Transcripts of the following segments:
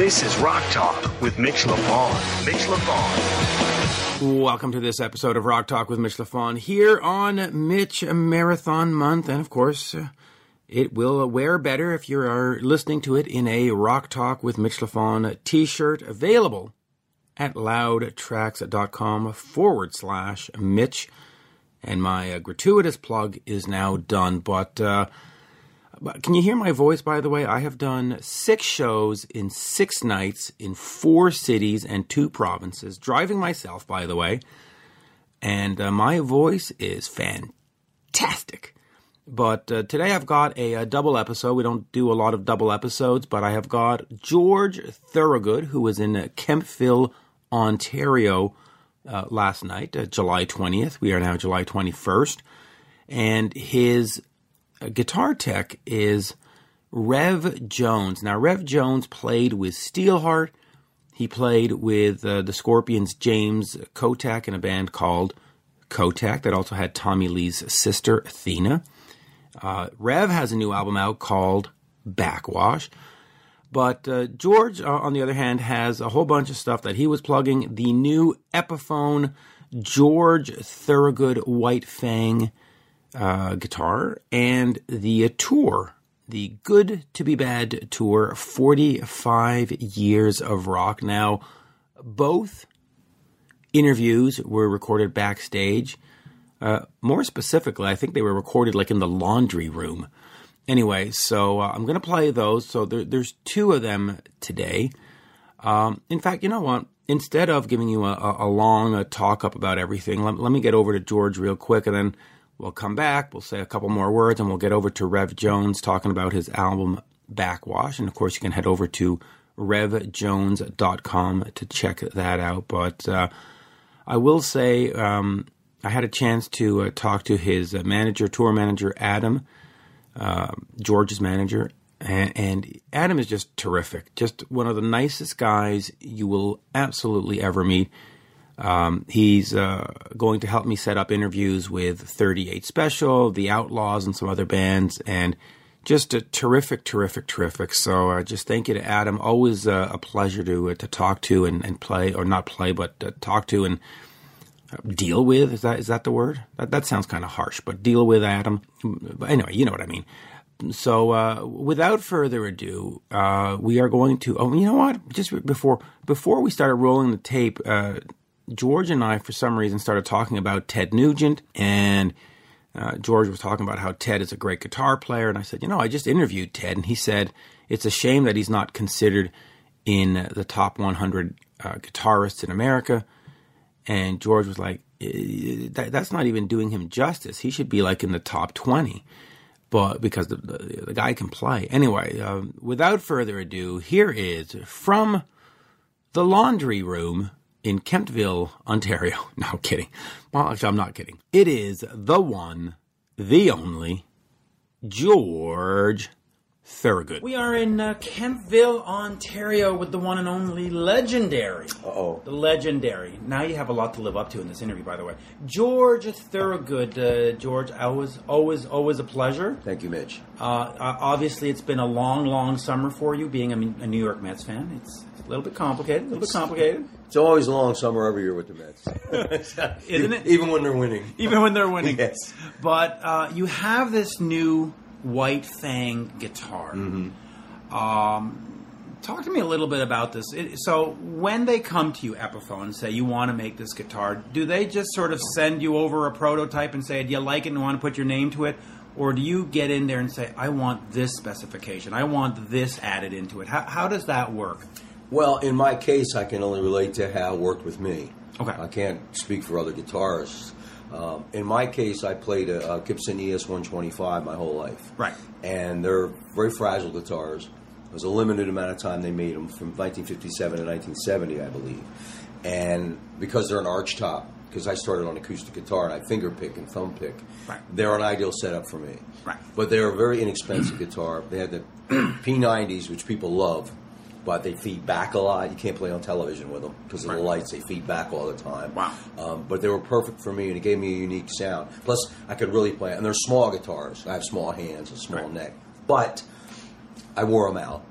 This is Rock Talk with Mitch LaFon. Mitch LaFon. Welcome to this episode of Rock Talk with Mitch LaFon here on Mitch Marathon Month. And of course, uh, it will wear better if you are listening to it in a Rock Talk with Mitch LaFon t shirt available at loudtracks.com forward slash Mitch. And my uh, gratuitous plug is now done. But, uh, can you hear my voice, by the way? I have done six shows in six nights in four cities and two provinces, driving myself, by the way. And uh, my voice is fantastic. But uh, today I've got a, a, double episode. We don't do a lot of double episodes, but I have got George Thorogood, who was in uh, Kemptville, Ontario uh, last night, uh, July 20th. We are now July 21st. And his guitar tech is Rev Jones. Now, Rev Jones played with Steelheart. He played with uh, the Scorpions' James Kottak in a band called Kottak that also had Tommy Lee's sister, Athena. Uh, Rev has a new album out called Backwash. But uh, George, uh, on the other hand, has a whole bunch of stuff that he was plugging. The new Epiphone George Thorogood White Fang uh, guitar and the tour, the Good to Be Bad tour, 45 years of rock. Now, both interviews were recorded backstage. Uh, more specifically, I think they were recorded like in the laundry room. Anyway, so uh, I'm going to play those. So there, there's two of them today. Um, in fact, you know what? Instead of giving you a, a long a talk up about everything, let, let me get over to George real quick and then We'll come back, we'll say a couple more words, and we'll get over to Rev Jones talking about his album Backwash. And of course, you can head over to revjones.com to check that out. But uh, I will say, um, I had a chance to uh, talk to his uh, manager, tour manager, Adam, uh, George's manager. And, and Adam is just terrific. Just one of the nicest guys you will absolutely ever meet. Um, he's uh, going to help me set up interviews with 38 Special, The Outlaws, and some other bands, and just a terrific, terrific, terrific. So uh, just thank you to Adam. Always uh, a pleasure to uh, to talk to and, and play, or not play, but uh, talk to and uh, deal with. Is that is that the word? That, that sounds kind of harsh, but deal with Adam. But anyway, you know what I mean. So without further ado, we are going to. Oh, you know what? Just before before we started rolling the tape, George and I, for some reason, started talking about Ted Nugent, and uh, George was talking about how Ted is a great guitar player. And I said, You know, I just interviewed Ted, and he said it's a shame that he's not considered in the top 100 uh, guitarists in America. And George was like, that, That's not even doing him justice. He should be like in the top 20 but because the, the, the, guy can play. Anyway, uh, without further ado, here is from the laundry room in Kemptville, Ontario. No kidding. Well, actually, I'm not kidding. It is the one, the only, George Thorogood. We are in uh, Kemptville, Ontario with the one and only legendary. oh. The legendary. Now you have a lot to live up to in this interview, by the way. George Thorogood. Uh, George, always, always, always a pleasure. Thank you, Mitch. Uh, obviously, it's been a long, long summer for you being a, a New York Mets fan. It's a little bit complicated, a little bit complicated. It's always a long summer every year with the Mets. Isn't it? Even when they're winning. Even when they're winning. yes. But uh, you have this new White Fang guitar. Mm-hmm. Um, talk to me a little bit about this. It, so, when they come to you, Epiphone, and say you want to make this guitar, do they just sort of send you over a prototype and say, "Do you like it and want to put your name to it?" Or do you get in there and say, "I want this specification. I want this added into it"? How, how does that work? Well, in my case, I can only relate to how it worked with me. Okay. I can't speak for other guitarists. Um, in my case, I played a, a Gibson ES 125 my whole life. Right. And they're very fragile guitars. It was a limited amount of time they made them from 1957 to 1970, I believe. And because they're an arch top, because I started on acoustic guitar and I finger pick and thumb pick, right. they're an ideal setup for me. Right. But they're a very inexpensive guitar. They had the P90s, which people love but they feed back a lot. You can't play on television with them because of right. the lights. They feed back all the time. Wow. Um, but they were perfect for me, and it gave me a unique sound. Plus, I could really play. And they're small guitars. I have small hands, and small right. neck. But I wore them out.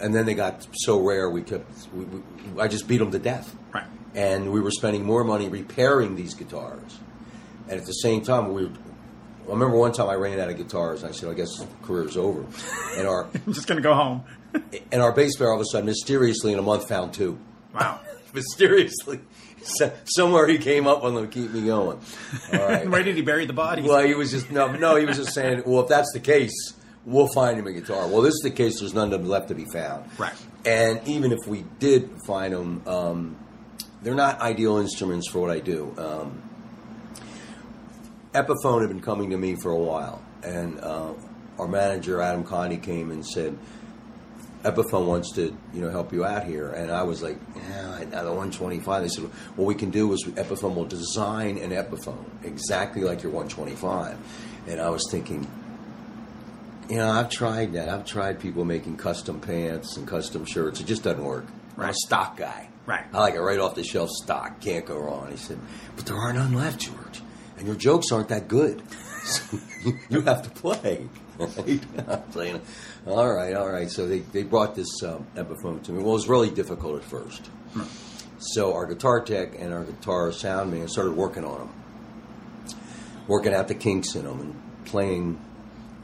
and then they got so rare we kept. We, we, I just beat them to death. Right. And we were spending more money repairing these guitars, and at the same time we. Were, I remember one time I ran out of guitars, and I said, "I guess career's over." And our I'm just gonna go home. And our bass player all of a sudden, mysteriously, in a month, found two. Wow. mysteriously, So- somewhere he came up on them to keep me going. All right. Where did he bury the bodies? Well, he was just no, no. He was just saying, well, if that's the case, we'll find him a guitar. Well, this is the case. There's none of them left to be found. Right. And even if we did find them, um, they're not ideal instruments for what I do. Um, Epiphone had been coming to me for a while, and uh, our manager Adam Conti came and said, Epiphone wants to, you know, help you out here. And I was like, yeah, I- the 125. They said, what we can do is Epiphone will design an Epiphone exactly like your 125. And I was thinking, you know, I've tried that. I've tried people making custom pants and custom shirts. It just doesn't work. I'm a stock guy. Right. I like it right off the shelf stock. Can't go wrong. He said, but there are none left, George. And your jokes aren't that good. So you have to play. Right? I'm. All right, all right. So they, they brought this um, Epiphone to me. Well, it was really difficult at first. So our guitar tech and our guitar sound man started working on them, working out the kinks in them, and playing.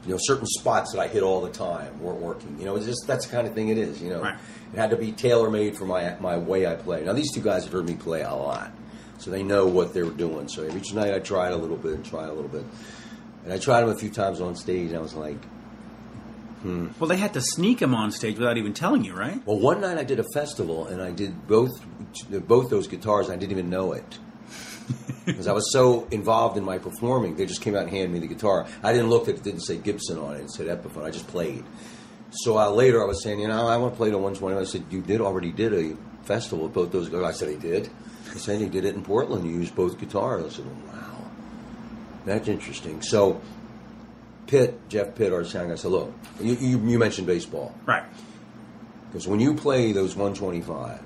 You know, certain spots that I hit all the time weren't working. You know, it's just that's the kind of thing it is. You know, Right. it had to be tailor made for my my way I play. Now these two guys have heard me play a lot, so they know what they were doing. So each night I tried a little bit, and tried a little bit, and I tried them a few times on stage. And I was like, well, they had to sneak him on stage without even telling you, right? Well, one night I did a festival and I did both both those guitars. and I didn't even know it because I was so involved in my performing. They just came out and handed me the guitar. I didn't look at it; didn't say Gibson on it. It said Epiphone. I just played. So uh, later I was saying, you know, I want to play the 120. I said, you did already did a festival with both those guitars. I said, I did. He said, you did it in Portland. You used both guitars. I said, wow, that's interesting. So Pitt, Jeff Pitt, our sound guy, said, look, you, you, you mentioned baseball. Right. Because when you play those 125s,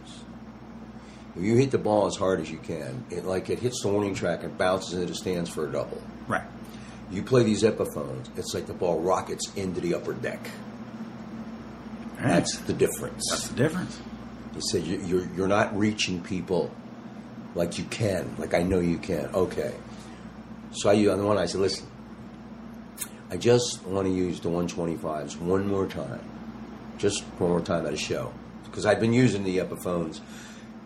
if you hit the ball as hard as you can, it like it hits the warning track and bounces into the stands for a double. Right. You play these Epiphones, it's like the ball rockets into the upper deck. That's the difference. That's the difference. He said you, you're you're not reaching people like you can, like I know you can. Okay. So I you on the one I said, listen, I just want to use the 125s one more time, just one more time at a show, because I've been using the Epiphones,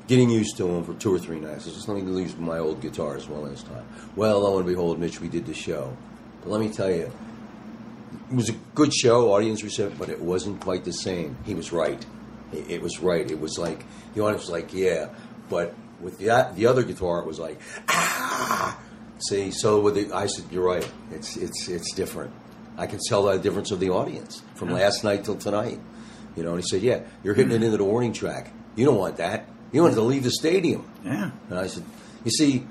getting used to them for two or three nights. I just let me use my old guitars one last time. Well, lo and behold, Mitch, we did the show, but let me tell you, it was a good show, audience receptive, but it wasn't quite the same. He was right. It, it was right. It was like the audience was like, yeah, but with the the other guitar, it was like, ah. See, so with the, I said, you're right. It's it's it's different. I can tell the difference of the audience from last night till tonight. You know, and he said, yeah, you're hitting it into the warning track. You don't want that. You want it to leave the stadium. Yeah. And I said, you see,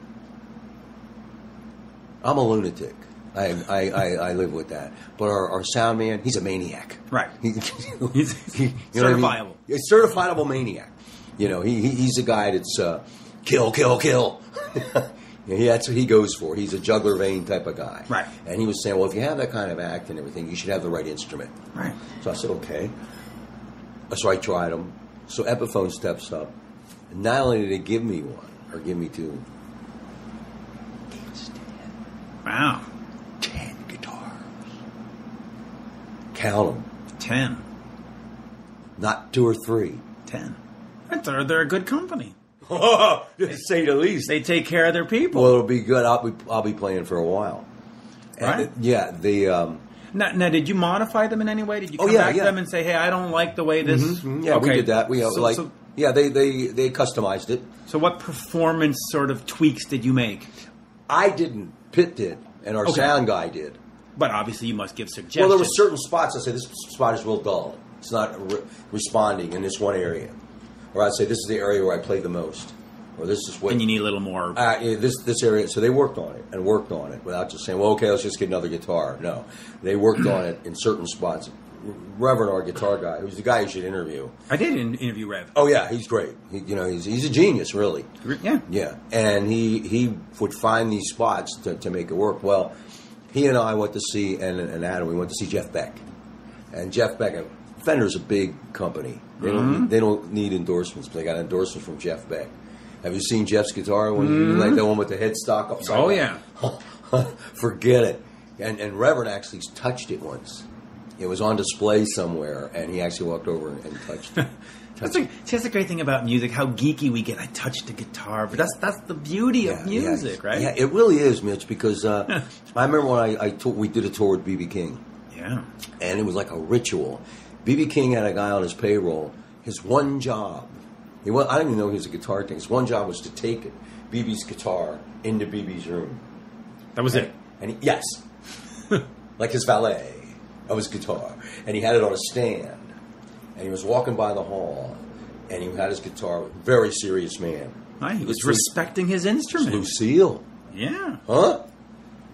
I'm a lunatic. I, I, I, I live with that. But our, our sound man, he's a maniac. Right. He, He's he- you know what I mean? certifiable. He's a certifiable maniac. You know, he, he he's a guy that's uh, kill, kill, kill. Yeah, he, that's what he goes for. He's a jugular vein type of guy. Right. And he was saying, well, if you have that kind of act and everything, you should have the right instrument. Right. So I said, okay. So I tried them. So Epiphone steps up. And not only did they give me one, or give me two, gave us ten. Wow. Ten guitars. Count them. Ten. Not two or three. Ten. They're, they're a good company. to say the least. They take care of their people. Well, it'll be good. I'll be, I'll be playing for a while. And, Right. yeah, the um, Now, now, did you modify them in any way? Did you Oh, come yeah, back yeah. to them and say, "Hey, I don't like the way this"? Mm-hmm. yeah, we did that. We uh, so, like so, yeah, they they they customized it. so what performance sort of tweaks did you make? I didn't. Pitt did, and our Okay. sound guy did. But obviously, you must give suggestions. Well, there were certain spots I say this spot is real dull. It's not re- responding in this one area, or I'd say this is the area where I play the most, or this is what and you need a little more. uh, this this area. So they worked on it and worked on it without just saying, "Well, okay, let's just get another guitar." No, they worked on it in certain spots. Reverend, our guitar guy, who's the guy you should interview. I did in, interview Rev. Oh yeah, he's great. He, you know, he's he's a genius, really. Yeah. Yeah, and he he would find these spots to, to make it work. Well, he and I went to see, and, and Adam, we went to see Jeff Beck, and Jeff Beck, Fender's a big company. They don't they don't need endorsements. But they got endorsements from Jeff Beck. Have you seen Jeff's guitar? When like the one with the headstock upside Oh, down? Forget it. And and Reverend actually touched it once. It was on display somewhere, and he actually walked over and touched it. That's, a, see, that's the great thing about music, how geeky we get. I touched the guitar, but that's that's the beauty of music, yeah. right? Yeah, it really is, Mitch. Because uh, I remember when I, I tour, we did a tour with BB King, Yeah. and it was like a ritual. BB King had a guy on his payroll. His one job, he was, I didn't even know he was a guitar thing. His one job was to take it, BB's guitar into BB's room, That was it. and he, yes, like his valet of his guitar, and he had it on a stand, and he was walking by the hall, and he had his guitar. Very serious man. Right, he was It's respecting his instrument. Lucille. Yeah. Huh?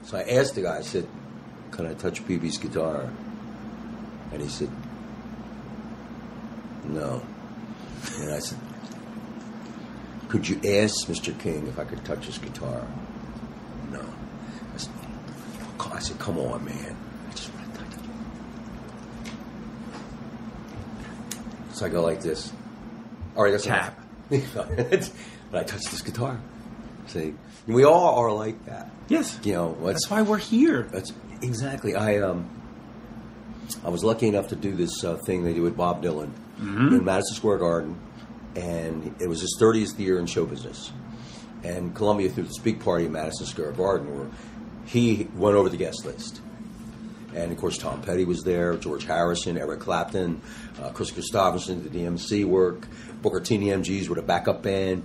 So I asked the guy, I said, Can I touch BB's guitar? And he said, No. And I said, Could you ask Mr. King if I could touch his guitar? No. I said, I said Come on, man. I just want to touch it. So I go like this. All right, that's Tap. but I touched this guitar. See, we all are like that. Yes. You know, That's why we're here. that's exactly. I um, I was lucky enough to do this uh, thing they do with Bob Dylan in Madison Square Garden, and it was his 30th year in show business. And Columbia threw this big party in Madison Square Garden where he went over the guest list. And of course, Tom Petty was there, George Harrison, Eric Clapton, uh, Kris Kristofferson did the MC work, Booker T and the MGs with a backup band.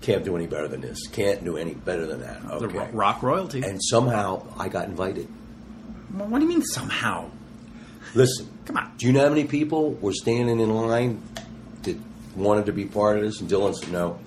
Can't do any better than this. Can't do any better than that. The Okay. ro- rock royalty. And somehow I got invited. What do you mean somehow? Listen, Come on. Do you know how many people were standing in line that wanted to be part of this? And Dylan said, no.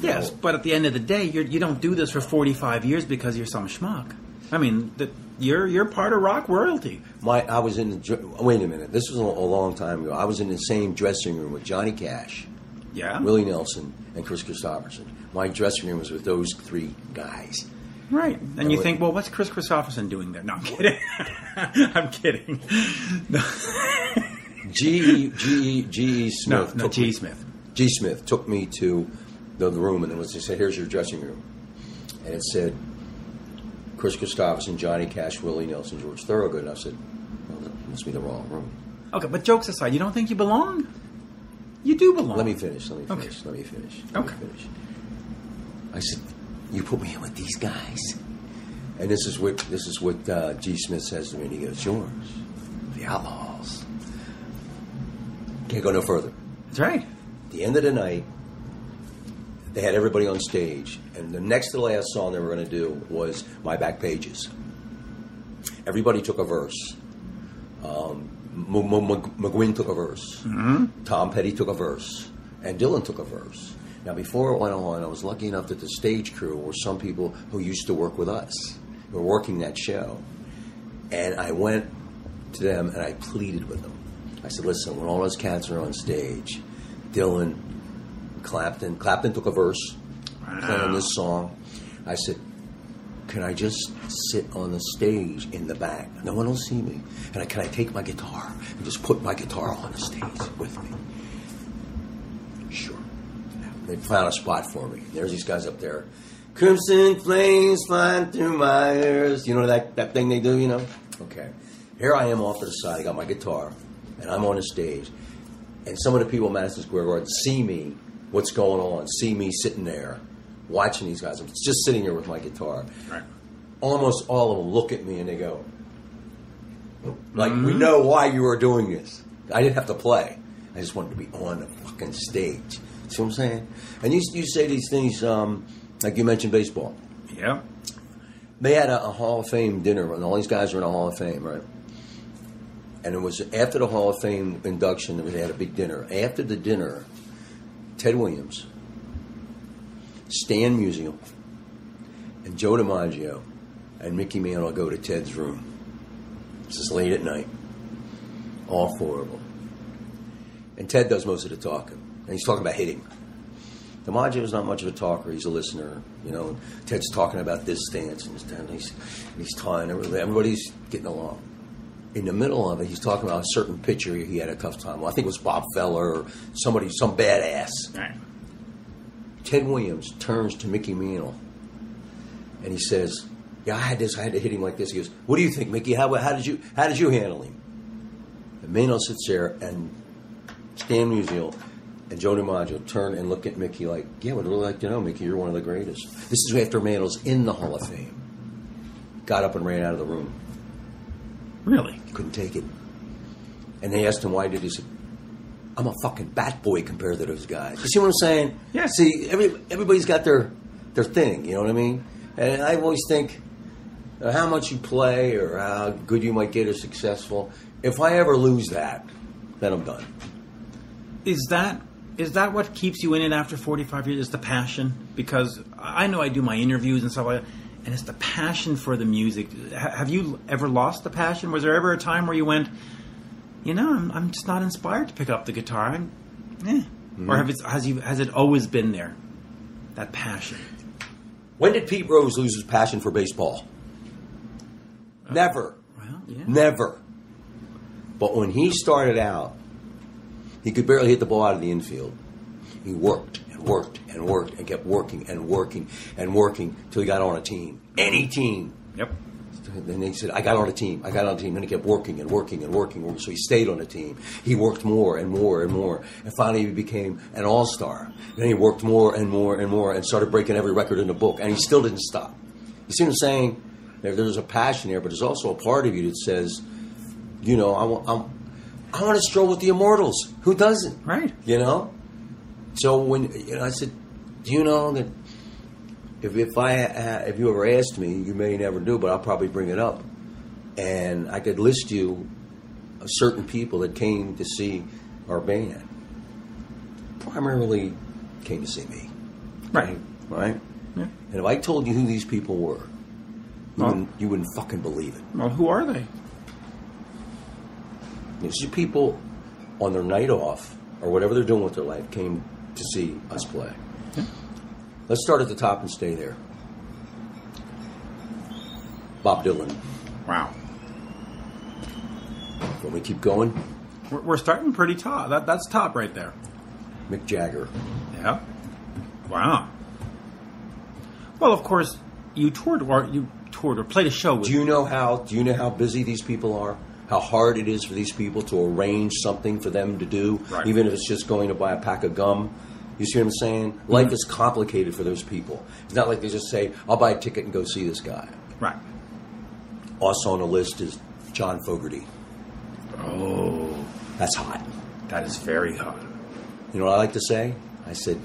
Yes, No. but at the end of the day, you're, you don't do this for 45 years because you're some schmuck. I mean, the, you're you're part of rock royalty. My, I was in the, wait a minute, this was a, a long time ago. I was in the same dressing room with Johnny Cash, Yeah. Willie Nelson, and Kris Kristofferson. My dressing room was with those three guys. Right. And you what- think, well, what's Kris Kristofferson doing there? No, I'm kidding. I'm kidding. No, G.E. G.E. G.E. no, Smith. no took G. me- Smith. G. Smith took me to the, the room and it was, he said, here's your dressing room. And it said, Kris Kristofferson, Johnny Cash, Willie Nelson, George Thorogood. And I said, well, that must be the wrong room. Okay, but jokes aside, you don't think you belong? You do belong. Let me finish. Let me Okay. finish. Let me finish. Let Okay. me finish. I said, "You put me in with these guys," and this is what this is what uh, G. Smith says to me. And he goes, "Yours, the Outlaws." Can't go no further. That's right. At the end of the night, they had everybody on stage, and the next to the last song they were going to do was "My Back Pages." Everybody took a verse. Um, McGuinn took a verse. Tom Petty took a verse, and Dylan took a verse. Now, before it went on, I was lucky enough that the stage crew were some people who used to work with us, who were working that show. And I went to them and I pleaded with them. I said, listen, when all those cats are on stage, Dylan, Clapton, Clapton took a verse, playing this song. I said, can I just sit on the stage in the back? No one will see me. And I, can I take my guitar and just put my guitar on the stage with me? They found a spot for me. There's these guys up there. Crimson flames flying through my ears. You know that, that thing they do, you know? Okay. Here I am off to the side. I got my guitar, and I'm on the stage. And some of the people at Madison Square Garden see me, what's going on, see me sitting there, watching these guys. I'm just sitting here with my guitar. Right. Almost all of them look at me and they go, like, we know why you are doing this. I didn't have to play. I just wanted to be on the fucking stage. See what I'm saying? And you, you say these things, um, like you mentioned baseball. Yeah. They had a, a Hall of Fame dinner, and all these guys were in the Hall of Fame, right? And it was after the Hall of Fame induction, that they had a big dinner. After the dinner, Ted Williams, Stan Musial, and Joe DiMaggio and Mickey Mantle go to Ted's room. This is late at night. All four of them. And Ted does most of the talking. And he's talking about hitting. DiMaggio's not much of a talker. He's a listener. You know, Ted's talking about this stance and, and he's, and he's tying everybody. Everybody's getting along. in the middle of it, he's talking about a certain pitcher he had a tough time. Well, I think it was Bob Feller or somebody, some badass. Right. Ted Williams turns to Mickey Mantle and he says, "Yeah, I had this. I had to hit him like this." He goes, "What do you think, Mickey? How, how did you how did you handle him?" And Mantle sits there, and Stan Musial and Joe DiMaggio turn and look at Mickey like, "Yeah, would really like to know, Mickey. You're one of the greatest." This is after Mantle's in the Hall of Fame. Got up and ran out of the room. Really? Couldn't take it. And they asked him why did he say, I'm a fucking bat boy compared to those guys. You see what I'm saying? Yeah. See, every, everybody's got their their thing, you know what I mean? And I always think uh, how much you play or how good you might get or successful. If I ever lose that, then I'm done. Is that is that what keeps you in it after 45 years? Is the passion? Because I know I do my interviews and stuff like that, and it's the passion for the music. Ha- have you ever lost the passion? Was there ever a time where you went, you know, I'm, I'm just not inspired to pick up the guitar? Eh. Or have it, has, you, has it always been there? That passion? When did Pete Rose lose his passion for baseball? Never. Well, yeah. Never. But when he started out, he could barely hit the ball out of the infield. He worked and worked and worked and kept working and working and working till he got on a team. Any team. Yep. Then he said, I got on a team. I got on a team. Then he kept working and working and working. So he stayed on a team. He worked more and more and more. And finally he became an all star. Then he worked more and more and more and started breaking every record in the book. And he still didn't stop. You see what I'm saying? There's a passion there, but there's also a part of you that says, you know, I want, I'm, I want to stroll with the immortals. Who doesn't? Right. You know? So when you know, I said, do you know that if if I uh, if you ever asked me, you may never do, but I'll probably bring it up, and I could list you certain people that came to see our band. Primarily came to see me, Right. right? Yeah. And if I told you who these people were, you, Well- wouldn't, you wouldn't fucking believe it. Well, who are they? These are people on their night off or whatever they're doing with their life came to see us play. Let's start at the top and stay there. Bob Dylan. Wow. When we keep going, We're, we're starting pretty top. That, that's top right there. Mick Jagger. Yeah. Wow. Well, of course, you toured or you toured or played a show with. Do you know how? Do you know how busy these people are? How hard it is for these people to arrange something for them to do, Right. even if it's just going to buy a pack of gum. You see what I'm saying? Mm-hmm. Life is complicated for those people. It's not like they just say, "I'll buy a ticket and go see this guy." right. Also on the list is John Fogerty. Oh, That's hot. that is very hot. You know what I like to say? I said,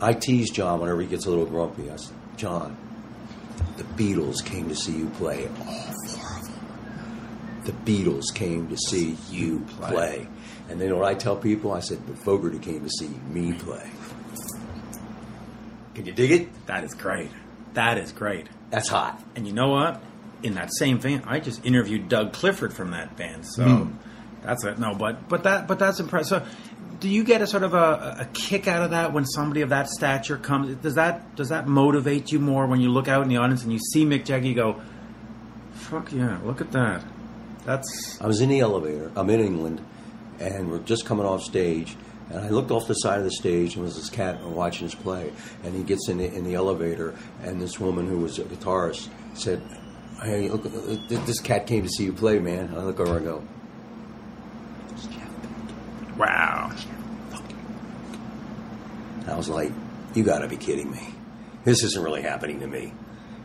I tease John whenever he gets a little grumpy. I said, John, the Beatles came to see you play. All four of them. The Beatles came to see you play. play. And then what I tell people, I said, but Fogerty came to see me play. Can you dig it? That is great. That is great. That's hot. And you know what? In that same vein, I just interviewed Doug Clifford from that band. So hmm. that's it. No, but but that but that's impressive. So, do you get a sort of a, a kick out of that when somebody of that stature comes? Does that does that motivate you more when you look out in the audience and you see Mick Jagger? You go, "Fuck yeah! Look at that." That's I was in the elevator. I'm in England, and we're just coming off stage. And I looked off the side of the stage, and was this cat watching us play. And he gets in the, in the elevator, and this woman who was a guitarist said, "Hey, look, this cat came to see you play, man." And I look over and go, "It's Jeff Beck." wow. And I was like, "You got to be kidding me! This isn't really happening to me."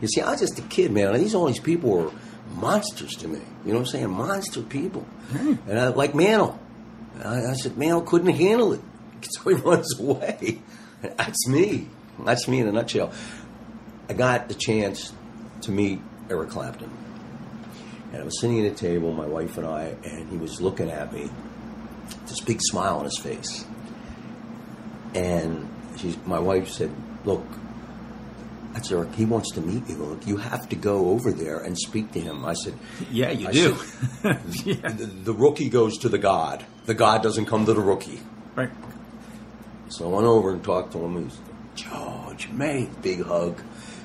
You see, I was just a kid, man. And these all these people were monsters to me. You know what I'm saying? Monster people. Hmm. And I like Mantle. I, I said, Mantle couldn't handle it, so he runs away. That's me. That's me in a nutshell. I got the chance to meet Eric Clapton. And I was sitting at a table, my wife and I, and he was looking at me, this big smile on his face. And she's, my wife said, Look, that's Eric. He wants to meet you. Look, you have to go over there and speak to him. I said, Yeah, you I do. said, the, the rookie goes to the God. The God doesn't come to the rookie. right. So I went over and talked to him. He's George, mate, big hug.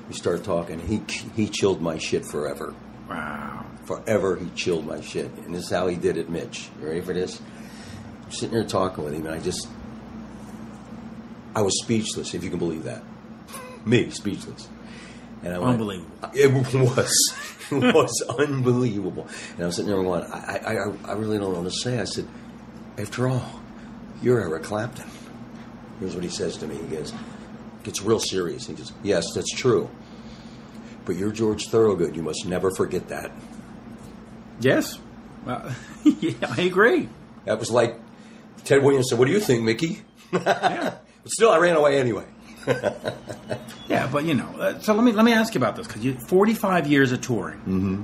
We started talking. He he chilled my shit forever. Wow. Forever, he chilled my shit, and this is how he did it, Mitch. You ready for this? I'm sitting there talking with him, and I just, I was speechless, if you can believe that. Me, speechless. And I went, Unbelievable. It was. It was unbelievable. And I was sitting there going, I, I, I really don't know what to say. I said, after all, you're Eric Clapton. Here's what he says to me. He goes, gets real serious. He goes, yes, that's true. But you're George Thorogood. You must never forget that. Yes. Well, uh, yeah, I agree. That was like Ted Williams said, what do you think, Mickey? Yeah. But still, I ran away anyway. Yeah, but you know, uh, so let me let me ask you about this because you 45 years of touring. Mm-hmm.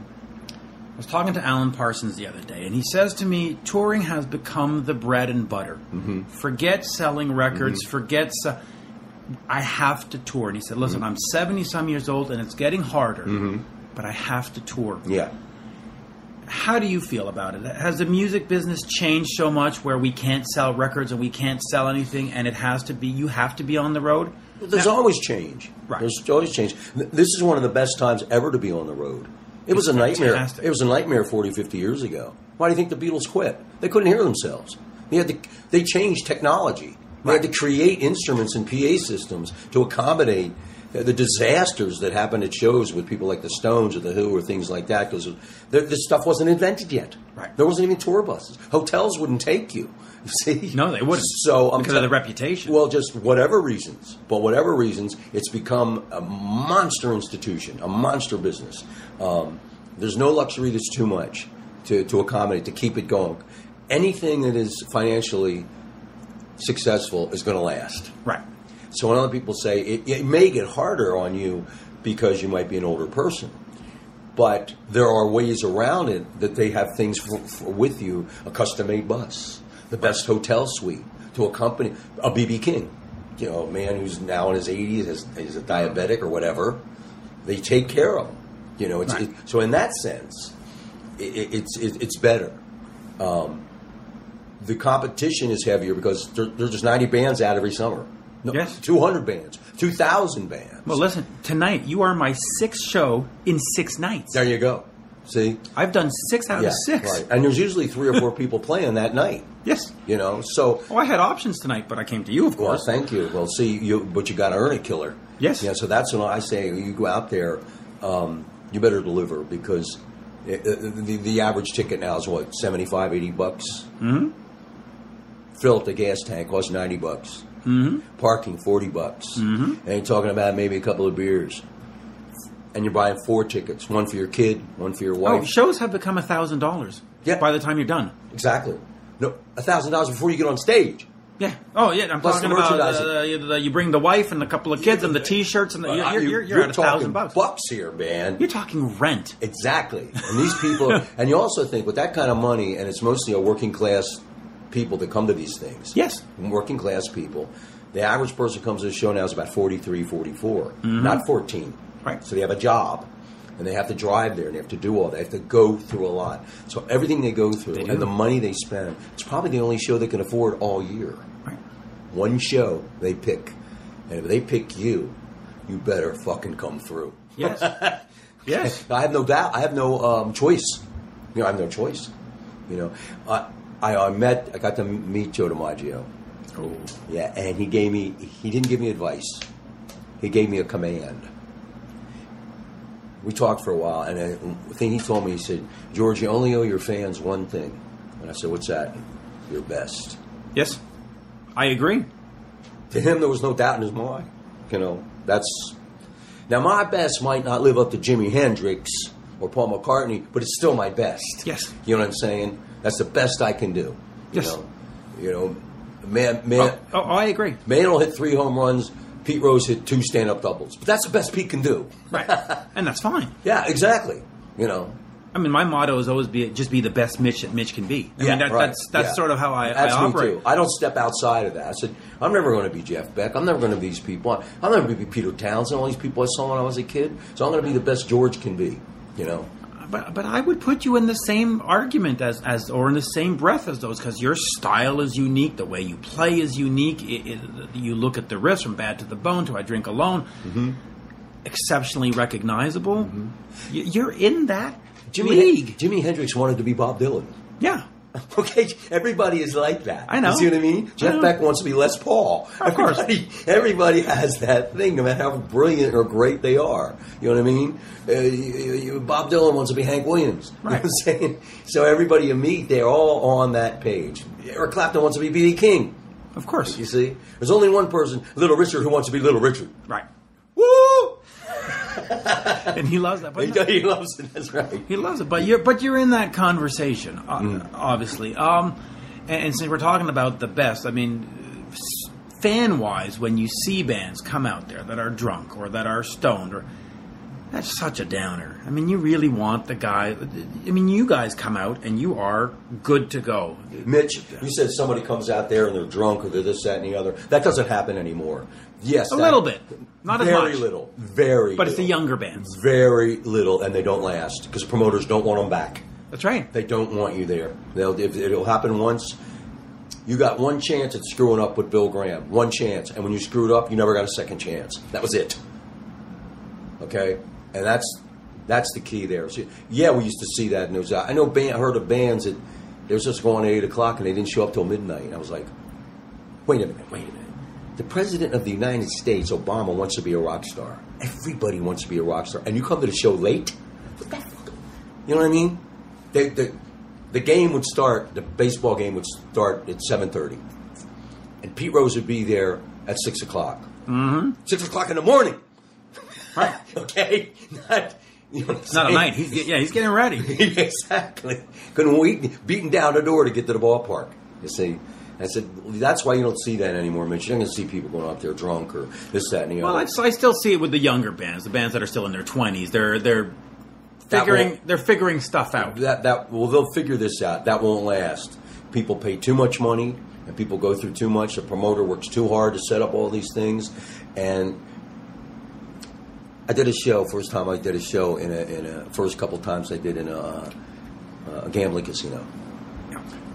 I was talking to Alan Parsons the other day, and he says to me, "Touring has become the bread and butter. Mm-hmm. Forget selling records. Forget. Se- I have to tour." And he said, "Listen, Mm-hmm. I'm 70 some years old, and it's getting harder, but I have to tour." Yeah. How do you feel about it? Has the music business changed so much where we can't sell records and we can't sell anything, and it has to be you have to be on the road? There's Now- always change. Right. There's always change. This is one of the best times ever to be on the road. It was It's a nightmare. fantastic. It was a nightmare 40, 50 years ago. Why do you think the Beatles quit? They couldn't hear themselves. They had to, they changed technology. They had to create instruments and PA systems to accommodate the disasters that happen at shows with people like the Stones or the Who or things like that because this stuff wasn't invented yet. Right. There wasn't even tour buses. Hotels wouldn't take you. See? No, they wouldn't. So I'm Because of the reputation. Well, just whatever reasons, but whatever reasons, it's become a monster institution, a monster business. Um, there's no luxury that's too much to, to accommodate, to keep it going. Anything that is financially successful is going to last. Right. So when other people say it, it may get harder on you because you might be an older person, but there are ways around it that they have things for, for, with you: a custom-made bus, the best hotel suite to accompany a BB King. You know, a man who's now in his 80s, is, is a diabetic or whatever. They take care of him. You know, it's, Right. it, so in that sense, it, it, it's it, it's better. Um, the competition is heavier because there, there's just 90 bands out every summer. No, Yes. 200 bands, 2,000 bands. Well, listen, tonight you are my sixth show in six nights. there you go. See? I've done six out Yeah, of six. Right. And there's usually three or four people playing that night. Yes. You know, so Oh, I had options tonight, but I came to you, of Well, course. thank you. Well, see, you but you got to earn it, killer. Yes. Yeah. So that's when I say you go out there, um, you better deliver because it, uh, the, the average ticket now is what 75, 80 bucks. Mm-hmm. Fill up the gas tank costs ninety bucks. Mm-hmm. Parking forty bucks. Mm-hmm. And you're talking about maybe a couple of beers. And you're buying four tickets: one for your kid, one for your wife. oh, shows have become a thousand dollars. Yeah. By the time you're done. exactly. No, a thousand dollars before you get on stage. Yeah. Oh, yeah. I'm Plus talking about uh, you, the- you bring the wife and a couple of kids and the T-shirts and the, you're, you're, you- you're, you're at a talking thousand bucks. bucks here, man. You're talking rent. Exactly. And these people, and you also think with that kind of money, and it's mostly a working class people that come to these things. Yes. Working class people. The average person comes to the show now is about 43, 44, not 14. Mm-hmm. Right. So they have a job. And they have to drive there and they have to do all that. They have to go through a lot. So everything they go through They and the money they spend, it's probably the only show they can afford all year. Right. One show they pick. And if they pick you, you better fucking come through. Yes. yes. I have no doubt. I have no um, choice. You know, I have no choice. You know, I, I, I met. I got to meet Joe DiMaggio. Oh. Yeah, and he gave me. He didn't give me advice. He gave me a command. We talked for a while, and the thing he told me, he said, "George, you only owe your fans one thing." And I said, "What's that?" Your best. Yes. I agree. To him, there was no doubt in his mind. You know, that's now my best might not live up to Jimi Hendrix or Paul McCartney, but it's still my best. Yes. you know what I'm saying. That's the best I can do. You Yes. know, you know, man, man, Oh, oh, I agree. man will hit three home runs. Pete Rose hit two stand-up doubles, but that's the best Pete can do. Right. and that's fine. Yeah, exactly. You know, I mean, my motto is always be just be the best Mitch that Mitch can be. I yeah, mean, that, right. that's that's Yeah. sort of how I, That's I operate. too. I don't step outside of that. I said, I'm never going to be Jeff Beck. I'm never going to be these people. I'm never going to be Peter Townshend. All these people I saw when I was a kid. So I'm going to be the best George can be. You know. But but I would put you in the same argument as as or in the same breath as those because your style is unique. The way you play is unique. It, it, you look at the riffs from Bad to the Bone to I Drink Alone. Mm-hmm. Exceptionally recognizable. You, you're in that Jimmy, league. Jimi Hendrix wanted to be Bob Dylan. Yeah. Okay, everybody is like that. I know. You see what I mean? Jeff know. Beck wants to be Les Paul. Of course. Everybody, everybody has that thing, no matter how brilliant or great they are. You know what I mean? Uh, you, you, Bob Dylan wants to be Hank Williams. You know Right. I'm saying? So everybody you meet, they're all on that page. Eric Clapton wants to be B.B. King. Of course. You see? There's only one person, Little Richard, who wants to be Little Richard. Right. Woo! And he loves that. But He, he loves it. That's right. He loves it, but you're but you're in that conversation, uh, Mm. obviously. Um, and, and since we're talking about the best, I mean, fan wise, when you see bands come out there that are drunk or that are stoned, or that's such a downer. I mean, you really want the guy. I mean, you guys come out and you are good to go. Mitch, you said somebody comes out there and they're drunk or they're this, that, and the other. That doesn't happen anymore. Yes, A that- little bit, not as much. very little, very. But it's the little. younger bands. Very little, and they don't last because promoters don't want them back. That's right. They don't want you there. They'll if it'll happen once. You got one chance at screwing up with Bill Graham. One chance, and when you screwed up, you never got a second chance. That was it. Okay, and that's that's the key there. So, yeah, we used to see that news. I know band, I heard of bands that they was just going at eight o'clock and they didn't show up till midnight. And I was like, wait a minute, wait a minute. The president of the United States, Obama, wants to be a rock star. Everybody wants to be a rock star, and you come to the show late. What the fuck? You know what I mean? They, the the game would start. The baseball game would start at seven thirty, and Pete Rose would be there at six o'clock. Mm-hmm. Six o'clock in the morning. Right. Okay, not you know It's not a night. He's yeah, he's getting ready. exactly. Couldn't wait, beating down the door to get to the ballpark. You see, I said that's why you don't see that anymore, Mitch. You're not going to see people going out there drunk or this, that, and the Well, I, other. so I still see it with the younger bands, the bands that are still in their twenties. They're they're figuring won't- they're figuring stuff out. that that well, they'll figure this out. That won't last. People pay too much money, and people go through too much. The promoter works too hard to set up all these things, and I did a show. First time I did a show in a, in a first couple times I did in a, a gambling casino,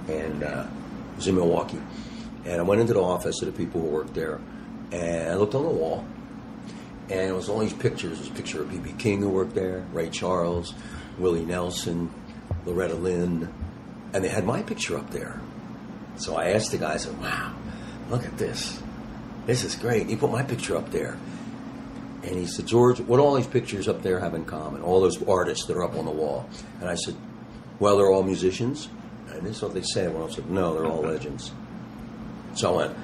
and uh, was in Milwaukee. And I went into the office of the people who worked there, and I looked on the wall, and it was all these pictures. A picture of B.B. King who worked there, Ray Charles, Willie Nelson, Loretta Lynn, and they had my picture up there. So I asked the guy, I said, wow, look at this. This is great. He put my picture up there. And he said, George, what all these pictures up there have in common? All those artists that are up on the wall. And I said, well, they're all musicians. And this is what they say. Well, I said, no, they're all legends. So I went,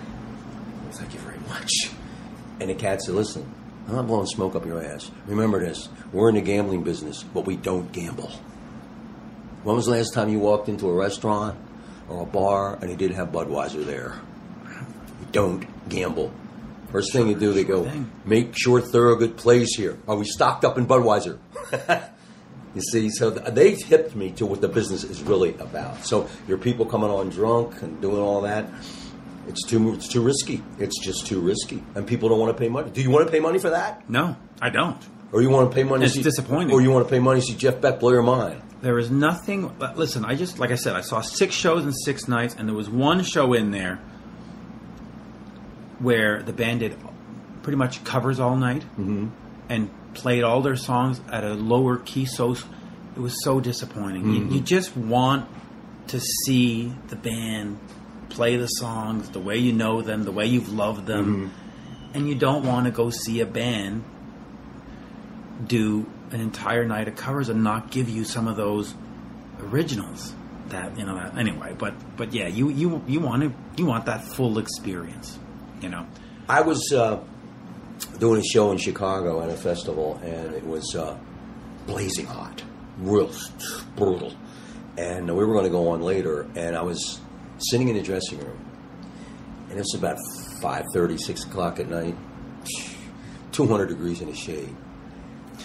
thank you very much. And the cat said, listen, I'm not blowing smoke up your ass. Remember this, we're in the gambling business, but we don't gamble. When was the last time you walked into a restaurant or a bar and they didn't have Budweiser there? You don't gamble. First thing you do, they go, make sure Thorogood plays here. Are we stocked up in Budweiser? you see, so they've tipped me to what the business is really about. So your people coming on drunk and doing all that, it's too it's too risky. It's just too risky, and people don't want to pay money. Do you want to pay money for that, No, I don't. or you want to pay money? It's see, disappointing. Or you want to pay money to see Jeff Beck blow your mind? There is nothing. but Listen, I just like I said, I saw six shows in six nights, and there was one show in there where the band did pretty much covers all night Mm-hmm. and played all their songs at a lower key. So it was so disappointing. Mm-hmm. You, you just want to see the band play the songs the way you know them, the way you've loved them, Mm-hmm. and you don't want to go see a band do an entire night of covers and not give you some of those originals that you know that anyway but but yeah you you you want to you want that full experience you know I was uh, doing a show in Chicago at a festival, and it was uh, blazing hot, real brutal. And we were going to go on later, and I was sitting in the dressing room, and it was about 5.30, 6 o'clock at night, 200 degrees in the shade.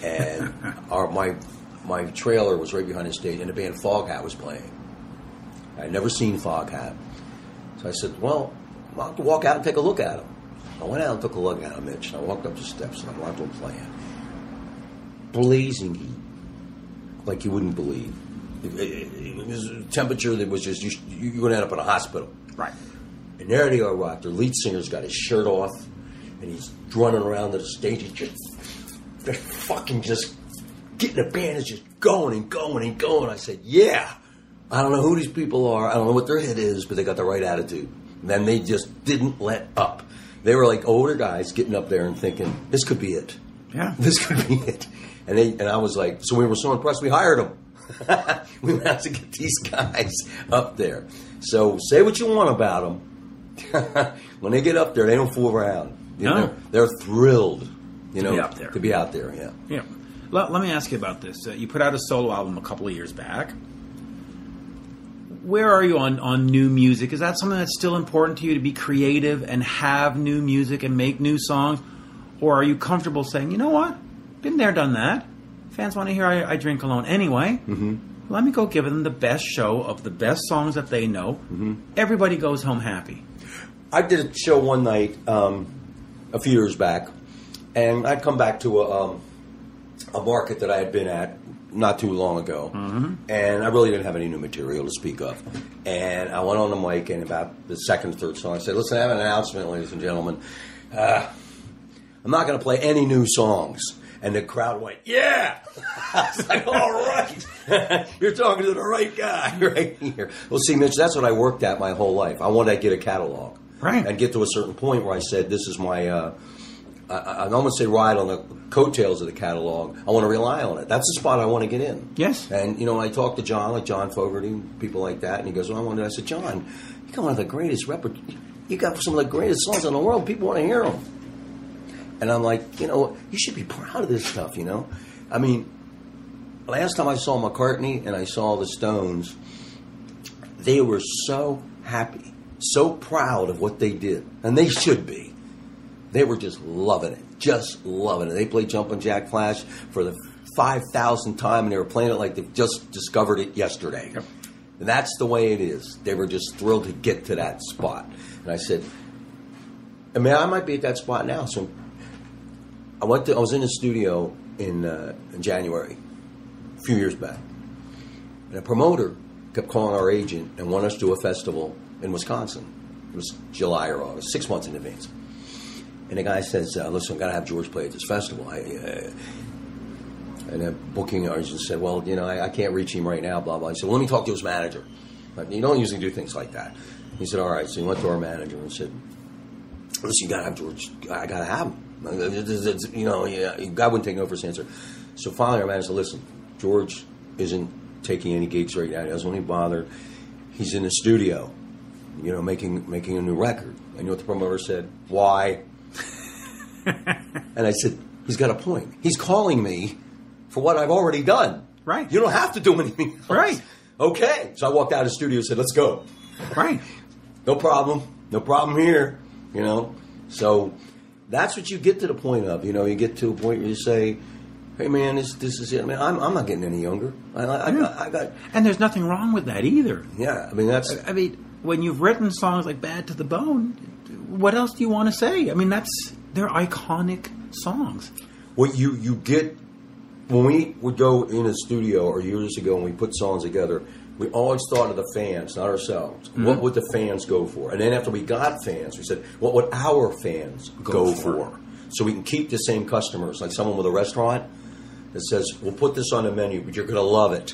And our, my, my trailer was right behind the stage, and the band Foghat was playing. I'd never seen Foghat. So I said, well, I'll have to walk out and take a look at him. I went out and took a look at him, Mitch, and I walked up the steps and I watched him playing. Blazing heat, like you wouldn't believe. It, it- it was a temperature that was just, you, you're going to end up in a hospital. right And there they are, rock. Their lead singer's got his shirt off, and he's running around the stage. He's just, they're fucking just getting the band is just going and going and going. I said, yeah. I don't know who these people are. I don't know what their head is, but they got the right attitude. And then they just didn't let up. They were like older guys getting up there and thinking, this could be it. Yeah. This could be it. And they, and I was like, so we were so impressed, we hired them. we went out to get these guys up there. So say what you want about them. when they get up there, they don't fool around. You know, No. they're, they're thrilled. You know, be. To be out there, yeah. Yeah. Let, let me ask you about this. Uh, you put out a solo album a couple of years back. Where are you on, on new music? Is that something that's still important to you to be creative and have new music and make new songs? Or are you comfortable saying, you know what? Been there, done that. Fans want to hear I, I Drink Alone anyway. Mm-hmm. Let me go give them the best show of the best songs that they know. Mm-hmm. Everybody goes home happy. I did a show one night um, a few years back, and I'd come back to a, um, a market that I had been at not too long ago, and I really didn't have any new material to speak of. And I went on the mic, and about the second or third song, I said, "Listen, I have an announcement, ladies and gentlemen. Uh, I'm not going to play any new songs." And the crowd went, "Yeah!" I was like, "All right, you're talking to the right guy right here." Well, see, Mitch, that's what I worked at my whole life. I wanted to get a catalog, Right. and get to a certain point where I said, "This is my." Uh, I, I don't want to say ride on the coattails of the catalog. I want to rely on it. That's the spot I want to get in. Yes. And you know, I talked to John, like John Fogerty, people like that, and he goes, "Well, I want to." I said, "John, you got one of the greatest reper- You got some of the greatest songs in the world. People want to hear them." And I'm like, you know, you should be proud of this stuff. You know, I mean, last time I saw McCartney and I saw the Stones, they were so happy, so proud of what they did, and they should be. They were just loving it, just loving it. They played Jumpin' Jack Flash for the five thousandth time, and they were playing it like they just discovered it yesterday. Yep. And that's the way it is. They were just thrilled to get to that spot. And I said, I mean, I might be at that spot now. So I went to, I was in the studio in, uh, in January, a few years back, and a promoter kept calling our agent and wanted us to do a festival in Wisconsin. It was July or August, six months in advance. And the guy says, uh, "Listen, I've got to have George play at this festival." I, uh, and the booking agent said, "Well, you know, I, I can't reach him right now." Blah blah. I said, "Well, let me talk to his manager." But you don't usually do things like that. He said, "All right." So he went to our manager and said, "Listen, you got to have George. I got to have him. You know, God wouldn't take no for his answer." So finally, our manager said, "Listen, George isn't taking any gigs right now. He doesn't want to bother. He's in the studio, you know, making making a new record." And you know what the promoter said? Why? And I said, he's got a point. He's calling me for what I've already done. Right. You don't have to do anything else. Right. Okay. So I walked out of the studio and said, let's go. Right. No problem. No problem here. You know? So that's what you get to the point of. You know, you get to a point where you say, hey, man, this, this is it. I mean, I'm, I'm not getting any younger. I, I, I, got, I got, And there's nothing wrong with that either. yeah, I mean, that's, I mean, when you've written songs like "Bad to the Bone," what else do you want to say? I mean, that's they're iconic songs. what you you get when we would go in a studio or years ago and we put songs together we always thought of the fans not ourselves mm-hmm. what would the fans go for and then after we got fans we said what would our fans go, Go for? for. so we can keep the same customers like someone with a restaurant that says we'll put this on the menu but you're going to love it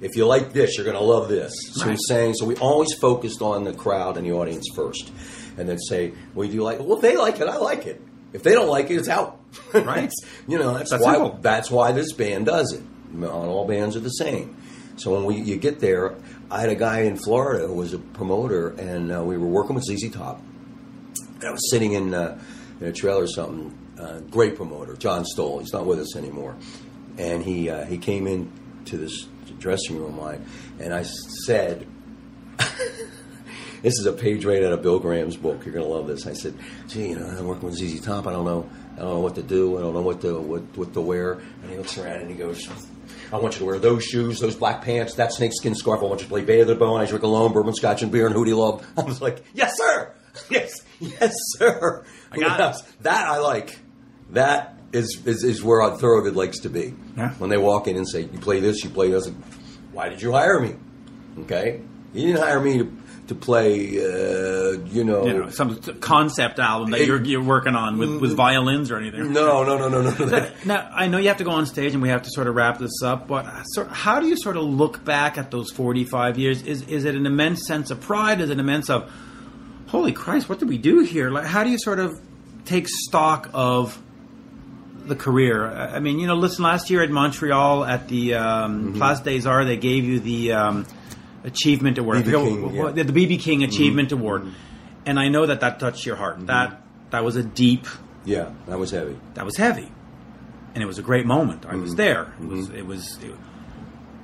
if you like this you're going to love this so Right. saying so we always focused on the crowd and the audience first and then say well do you like it well they like it i like it if they don't like it it's out Right. you know, that's, That's why simple. that's why this band does it. Not all bands are the same. So when we you get there, I had a guy in Florida who was a promoter, and uh, we were working with ZZ Top. And I was sitting in, uh, in a trailer or something. Uh, great promoter, John Stoll. He's not with us anymore. And he uh, he came in to this dressing room of mine, and I said, this is a page right out of Bill Graham's book. You're going to love this. I said, gee, you know, I'm working with ZZ Top. I don't know. I don't know what to do. I don't know what to what, what to wear. And he looks around and he goes, I want you to wear those shoes, those black pants, that snakeskin scarf. I want you to play Bad to the Bone. I drink alone, bourbon, scotch, and beer. And who do you love? I was like, yes, sir. Yes, yes, sir. I got that. I like. That is, is is where a Thorogood likes to be. Yeah. When they walk in and say, "You play this, you play this," why did you hire me? Okay, you didn't hire me to, to play uh, you know. You know, some concept album that It- you're you're working on with, with violins or anything. no, no, no, no, no, no. Now, I know you have to go on stage and we have to sort of wrap this up, but sort how do you sort of look back at those 45 years? Is, is it an immense sense of pride? Is it an immense of, holy Christ, what did we do here? Like, how do you sort of take stock of the career? I mean, you know, listen, last year at Montreal at the um, Place des Arts, they gave you the um, Achievement Award. BB King, yeah. the BB King mm-hmm. Achievement Award. Mm-hmm. And I know that that touched your heart. Mm-hmm. That that was a deep yeah, that was heavy. that was heavy, and it was a great moment. I Mm-hmm. was there. It was. It was. It,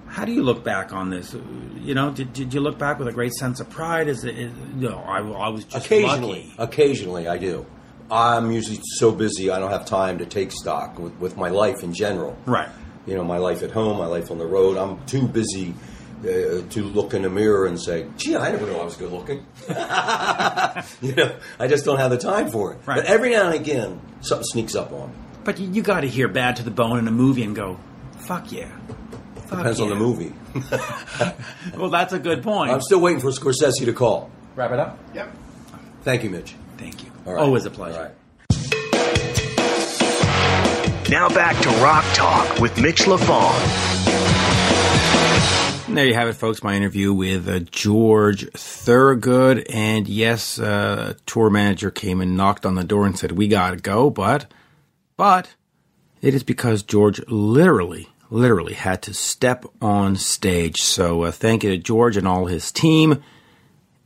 how do you look back on this? You know, did, did you look back with a great sense of pride? Is it? Is, no, I, I was just Occasionally, lucky. occasionally I do. I'm usually so busy I don't have time to take stock with, with my life in general. Right. You know, my life at home, my life on the road. I'm too busy uh, to look in the mirror and say, "Gee, I never knew I was good looking." you know, I just don't have the time for it. Right. But every now and again, something sneaks up on me. But you, you got to hear "Bad to the Bone" in a movie and go, "Fuck yeah." Fuck Depends on the movie. Well, that's a good point. I'm still waiting for Scorsese to call. Wrap it up. Yep. Thank you, Mitch. Thank you. All right. Always a pleasure. All right. Now back to Rock Talk with Mitch Lafon. There you have it, folks. My interview with uh, George Thorogood. And yes, uh, tour manager came and knocked on the door and said, "We gotta go," but, but, it is because George literally, literally had to step on stage. So uh, thank you to George and all his team.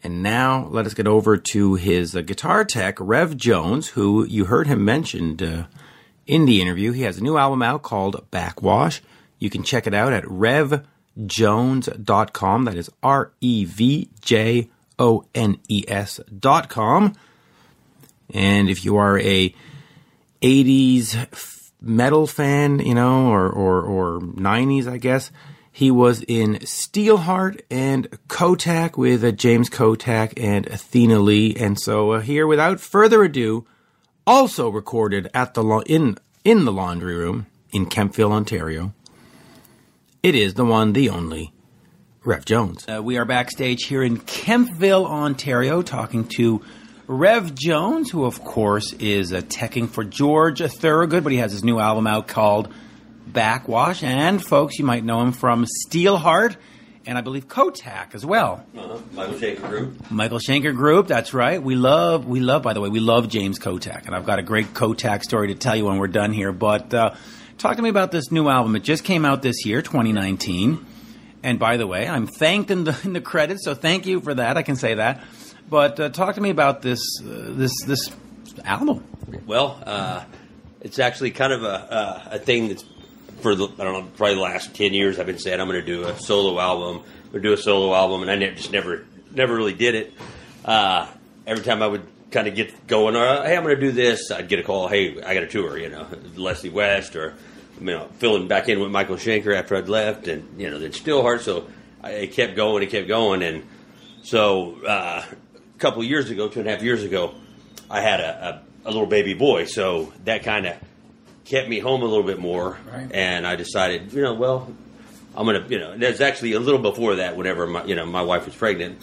And now let us get over to his uh, guitar tech, Rev Jones, who you heard him mentioned uh, in the interview. He has a new album out called Backwash. You can check it out at revjones.com. That is R E V J O N E S.com. And if you are a 80s metal fan, you know, or, or, or 90s, I guess, he was in Steelheart and Kottak with uh, James Kottak and Athena Lee. And so uh, here, without further ado, also recorded at the la- in in the laundry room in Kemptville, Ontario. It is the one, the only, Rev Jones. Uh, we are backstage here in Kemptville, Ontario, talking to Rev Jones, who, of course, is uh, teching for George Thorogood, but he has his new album out called Backwash. And, folks, you might know him from Steelheart and I believe Kottak as well. Uh-huh. Michael Schenker Group. Michael Schenker Group, that's right. We love, we love, by the way, we love James Kottak. And I've got a great Kottak story to tell you when we're done here. But uh, talk to me about this new album. It just came out this year, 2019. And by the way, I'm thanked in the, in the credits, so thank you for that. I can say that. But uh, talk to me about this uh, this this album. Well, uh, it's actually kind of a, a thing that's for the I don't know probably the last ten years I've been saying I'm going to do a solo album or do a solo album, and I ne- just never never really did it. Uh, every time I would kind of get going, or hey, I'm going to do this, I'd get a call. Hey, I got a tour, you know, Leslie West, or you know, filling back in with Michael Schenker after I'd left, and you know, then Steelheart. So I, it kept going, it kept going, and so uh, a couple of years ago, two and a half years ago, I had a, a, a little baby boy, so that kind of kept me home a little bit more. Right. And I decided, you know, well, I'm gonna, you know, there's actually a little before that, whenever my, you know, my wife was pregnant,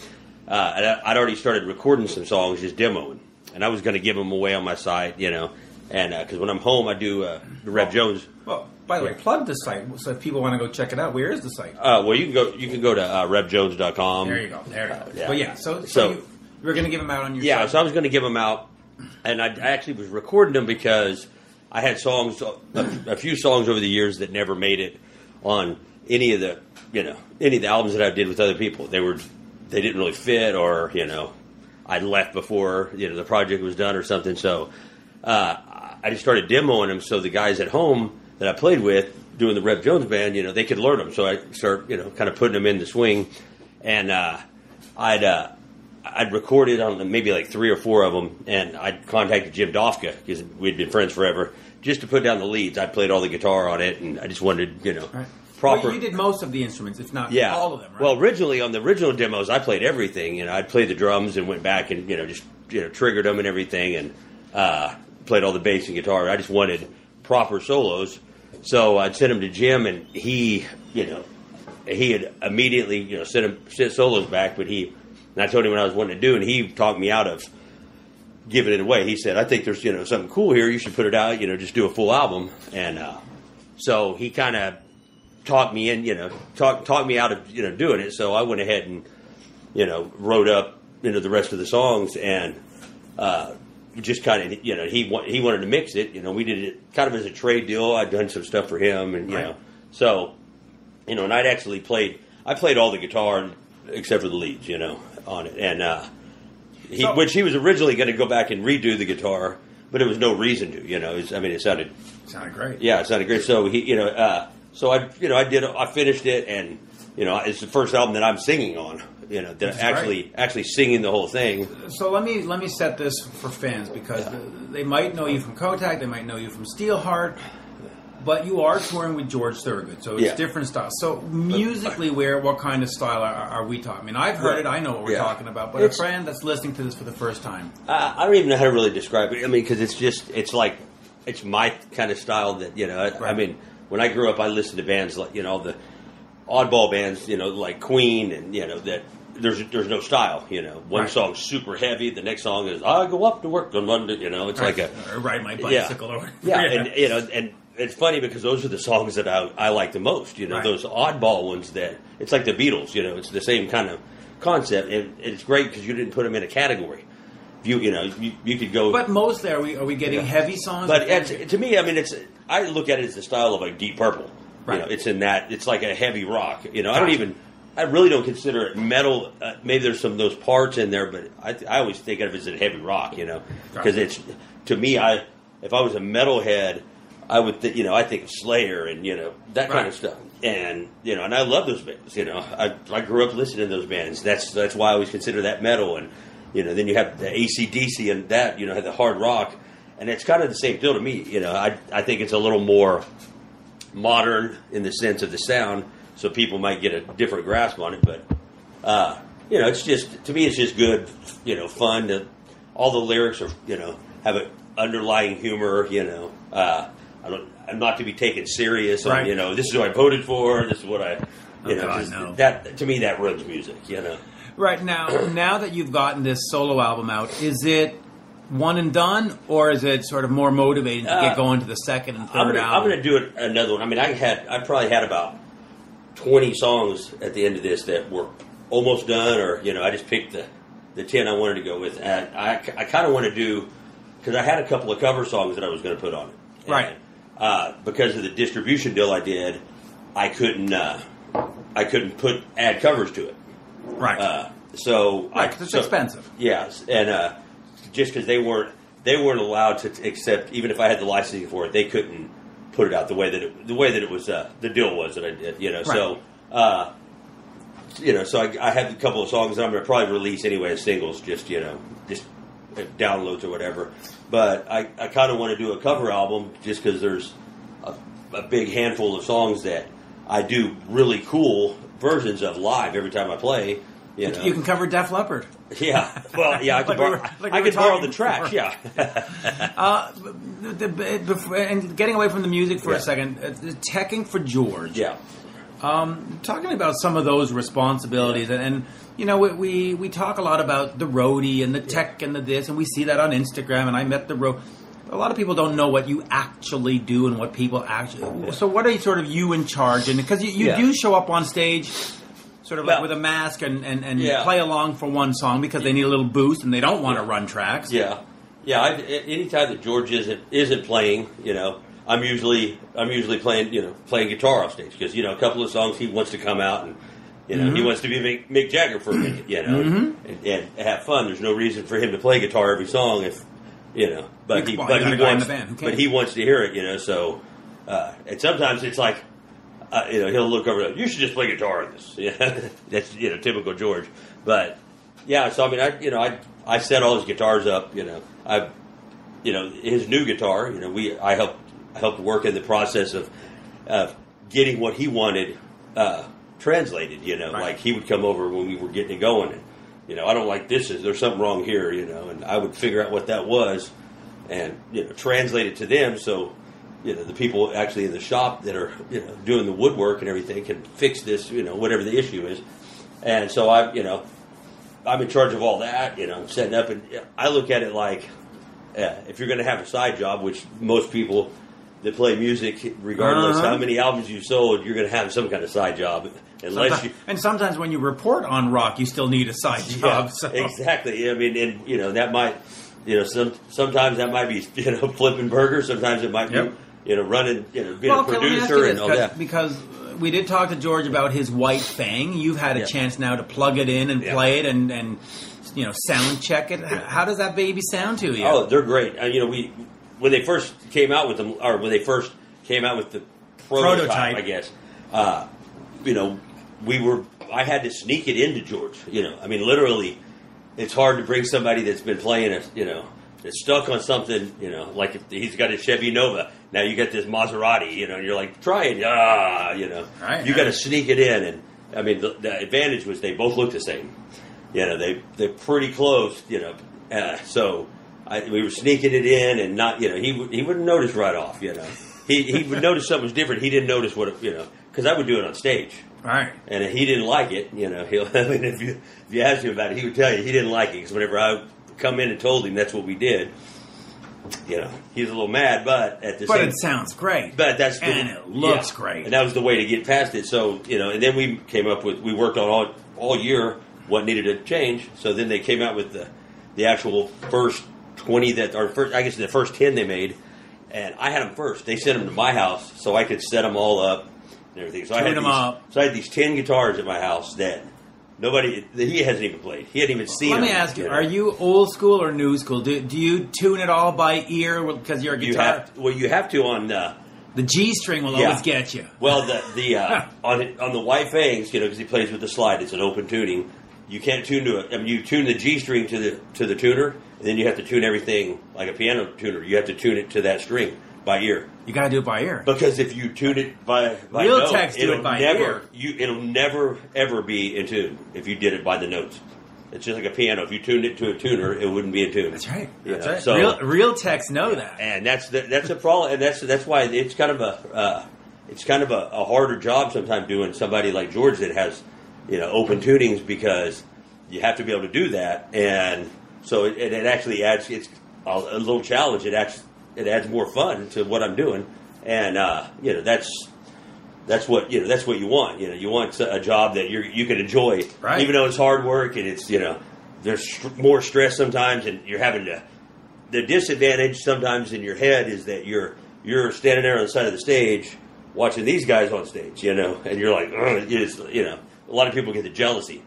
uh, I'd already started recording some songs, just demoing, and I was going to give them away on my site, you know, and because when I'm home, I do uh, the Rev Jones. Well, by the way, plug the site so if people want to go check it out. Where is the site? Uh, well, you can go, you can go to uh, RevJones.com. There you go. There you go. yeah. But yeah, so so, So- you, you were going to give them out on your Yeah, site. so I was going to give them out, and I, I actually was recording them because I had songs, a, a few songs over the years that never made it on any of the, you know, any of the albums that I did with other people. They were, they didn't really fit, or you know, I left before you know the project was done or something. So uh, I just started demoing them, so the guys at home that I played with doing the Rev Jones band, you know, they could learn them. So I start, you know, kind of putting them in the swing, and uh, I'd. Uh, I'd recorded on maybe like three or four of them, and I'd contacted Jim Dofka because we'd been friends forever, just to put down the leads. I played all the guitar on it, and I just wanted, you know. Proper. Well, you did most of the instruments, if not yeah, all of them, right? Well, originally on the original demos, I played everything. You know, I'd play the drums and went back and you know just you know triggered them and everything, and uh, played all the bass and guitar. I just wanted proper solos, so I'd send them to Jim, and he, you know, he had immediately you know sent him sent solos back, but he And I told him what I was wanting to do, and he talked me out of giving it away. He said, "I think there's you know something cool here. You should put it out. You know, just do a full album." And uh, so he kind of talked me in, you know, talked talked me out of you know doing it. So I went ahead and you know wrote up into the rest of the songs and. Uh, just kind of, you know, he wa- he wanted to mix it. You know, we did it kind of as a trade deal. I'd done some stuff for him, and you Right. know, so you know, and I'd actually played. I played all the guitar except for the leads, you know, on it, and uh, he, So- which he was originally going to go back and redo the guitar, but there was no reason to, you know. Was, I mean, it sounded, Sounded great. yeah, it sounded great. So he, you know, uh, so I, you know, I did, I finished it, and you know, it's the first album that I'm singing on, you know, that actually actually singing the whole thing. So let me let me set this for fans because they might know you from Kottak, they might know you from Steelheart, but you are touring with George Thorogood, so it's Yeah. different styles. So musically, where what kind of style are, are we talking? I mean, I've heard it, I know what we're Yeah. talking about, but It's- a friend that's listening to this for the first time, I, I don't even know how to really describe it. I mean, because it's just it's like it's my kind of style that you know. I, I mean, when I grew up, I listened to bands like you know the oddball bands, you know, like Queen, and you know that there's there's no style. You know, one Right. song's super heavy, the next song is I go up to work on Monday. You know, it's like a or ride my yeah. bicycle, or yeah, and you know, and it's funny because those are the songs that I, I like the most. You know, Right. those oddball ones that it's like the Beatles. You know, it's the same kind of concept, and it's great because you didn't put them in a category. You you know you, you could go, But mostly, are we are we getting Yeah. heavy songs? but it's, to me, I mean, it's I look at it as the style of like Deep Purple. Right. You know, it's in that it's like a heavy rock. You know, I don't even. I really don't consider it metal. Uh, maybe there's some of those parts in there, but I, I always think of it as a heavy rock. You know, because Gotcha. it's to me. I if I was a metalhead, I would th- you know I think of Slayer and you know that kind of stuff. And you know, and I love those bands. You know, I I grew up listening to those bands. That's that's why I always consider that metal. And you know, then you have the ACDC and that. You know, the hard rock, and it's kind of the same deal to me. You know, I I think it's a little more modern in the sense of the sound, so people might get a different grasp on it. But uh, you know, it's just to me, it's just good. You know, fun. To, all the lyrics are you know have an underlying humor. You know, uh, I don't. I'm not to be taken serious. Right. On, you know, this is who I voted for. This is what I. You Oh, know, God, no. that to me that runs music. You know. Right now, now that you've gotten this solo album out, is it one and done, or is it sort of more motivating to Uh, get going to the second and 3rd I'm gonna, I'm gonna do it another one. I mean, I had I probably had about twenty songs at the end of this that were almost done, or you know, I just picked the the ten I wanted to go with. And I I kind of want to do because I had a couple of cover songs that I was going to put on it. Right. Uh, because of the distribution deal I did, I couldn't uh, I couldn't put add covers to it. Right. Uh, so Right, I, it's so- expensive. Yes, and uh, just because they weren't they weren't allowed to accept, even if I had the licensing for it, they couldn't put it out the way that it, the way that it was uh, the deal was that I did. You know, so uh, you know, so I, I have a couple of songs that I'm going to probably release anyway as singles, just you know, just uh, downloads or whatever. But I, I kind of want to do a cover album just because there's a, a big handful of songs that I do really cool versions of live every time I play. You, know. you can cover Def Leppard. Yeah, well, yeah, I Like could we borrow. were- like I were could borrow the tracks. Yeah, Uh, the, the, before, and getting away from the music for Yeah. a second, uh, the teching for George. yeah, talking about some of those responsibilities and, and you know we, we we talk a lot about the roadie and the tech and the this and we see that on instagram and i met the road a lot of people don't know what you actually do and what people actually so what are you sort of you in charge and because you, you Yeah. do show up on stage sort of like with a mask and, and, and Yeah. play along for one song because they need a little boost and they don't want to run tracks yeah, yeah. I, anytime that George isn't isn't playing, you know, I'm usually I'm usually playing you know playing guitar off stage because you know a couple of songs he wants to come out and you know he Mm-hmm. wants to be Mick, Mick Jagger for a minute, you know, and, and have fun. There's no reason for him to play guitar every song if you know, but he but he a guy in wants the band, who but he wants to hear it, you know. So uh, and sometimes it's like uh, you know, he'll look over. You should just play guitar in this. Yeah, that's you know typical George. But yeah, so I mean, I you know, I I set all his guitars up. You know, I you know his new guitar. You know, we I helped helped work in the process of of getting what he wanted uh, translated. You know, Right. like he would come over when we were getting it going, and you know, I don't like this. Is there's something wrong here? You know, and I would figure out what that was, and you know, translate it to them so you know the people actually in the shop that are you know doing the woodwork and everything can fix this you know whatever the issue is and so i you know I'm in charge of all that. You know, I'm setting up, and I look at it like uh, if you're going to have a side job, which most people that play music, regardless Uh-huh. how many albums you sold, you're going to have some kind of side job, unless Someti- you. and sometimes when you report on rock, you still need a side job. So. exactly. I mean, and you know that might, you know, some sometimes that might be you know flipping burgers. Sometimes it might Yep. be you know running, you know, being Well, a okay, let me ask producer you and this, all because, that. because we did talk to George about his white fang. You've had a Yeah. chance now to plug it in and Yeah. play it and, and you know sound check it. How does that baby sound to you? Oh, they're great. Uh, you know, we when they first came out with them, or when they first came out with the prototype, Prototype. I guess. Uh, you know, we were. I had to sneak it into George. You know, I mean, literally, it's hard to bring somebody that's been playing a, you know, that's stuck on something. You know, like if he's got a Chevy Nova. Now you got this Maserati. You know, and you're like, try it. Ah, you know, Right, you got to sneak it in. And I mean, the, the advantage was they both looked the same. You know, they they're pretty close. You know, uh, so I, we were sneaking it in, and not you know he he wouldn't notice right off. You know, he he would notice something was different. He didn't notice what it, you know because I would do it on stage. right. And if he didn't like it, you know, he'll. I mean, if you if you asked him about it, he would tell you he didn't like it because whenever I come in and told him that's what we did, you know, he was a little mad. But at the But same, it sounds great. but that's the, and it looks yeah. great. and that was the way to get past it. So you know, and then we came up with we worked on all all year what needed to change. So then they came out with the the actual first twenty that or first I guess the first ten they made, and I had them first. They sent them to my house so I could set them all up and everything. So I had them these, up. So I had these ten guitars at my house that nobody he hasn't even played. He hadn't even seen. Let me ask you: know. Are you old school or new school? Do, do you tune it all by ear because you're a You guitar? have well, you have to on. Uh, the G string will Yeah. always get you. Well, the the uh, on on the white fangs, you know, because he plays with the slide, it's an open tuning. You can't tune to it. I mean, you tune the G string to the to the tuner, and then you have to tune everything like a piano tuner. You have to tune it to that string by ear. You got to do it by ear. Because if you tune it by, by Real note, do it'll it by never ear. you it'll never ever be in tune if you did it by the notes. It's just like a piano. If you tuned it to a tuner, it wouldn't be in tune. That's right. You That's know, right. So real, real techs know that. and that's the, that's a problem, and that's that's why it's kind of a uh, it's kind of a, a harder job sometimes doing somebody like George that has you know open tunings because you have to be able to do that, and so it, it, actually adds it's a, a little challenge. It adds it adds more fun to what I'm doing, and uh, you know that's. That's what you know. That's what you want. You know, you want a job that you you can enjoy, Right. even though it's hard work and it's you know there's more stress sometimes, and you're having to the disadvantage sometimes in your head is that you're you're standing there on the side of the stage watching these guys on stage, you know, and you're like, "Ugh," you, just, you know, a lot of people get the jealousy,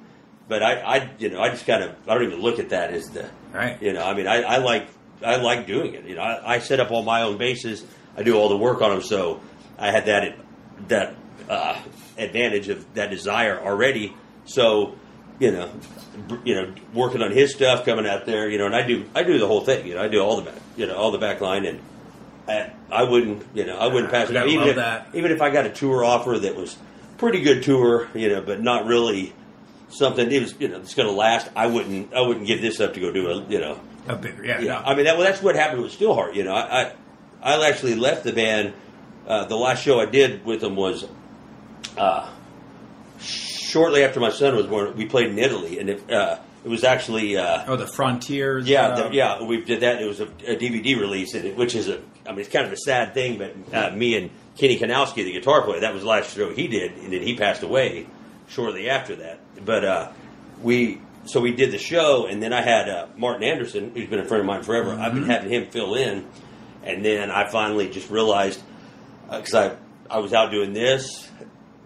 but I, I, you know, I just kind of I don't even look at that as the, Right. you know, I mean, I, I like I like doing it, you know, I, I set up all my own bases, I do all the work on them, so I had that that uh, advantage of that desire already, so you know, you know, working on his stuff, coming out there, you know, and I do, I do the whole thing, you know, I do all the back, you know, all the back line, and I, I wouldn't, you know, I wouldn't pass it up, even if, that. even if I got a tour offer that was pretty good tour, you know, but not really something, it was, you know, it's going to last. I wouldn't, I wouldn't give this up to go do a, you know, A bigger, yeah. yeah, no. I mean that, well, that's what happened with Steelheart. You know, I, I, I actually left the band. Uh, the last show I did with them was uh, shortly after my son was born. We played in Italy, and it, uh, it was actually uh, oh, the Frontiers. yeah, uh, the, yeah. We did that. It was a, a DVD release, and it, which is a. I mean, it's kind of a sad thing, but uh, me and Kenny Kanowski, the guitar player, that was the last show he did, and then he passed away shortly after that. But uh, we, so we did the show, and then I had uh, Martin Anderson, who's been a friend of mine forever. I've been having him fill in, and then I finally just realized because I I was out doing this,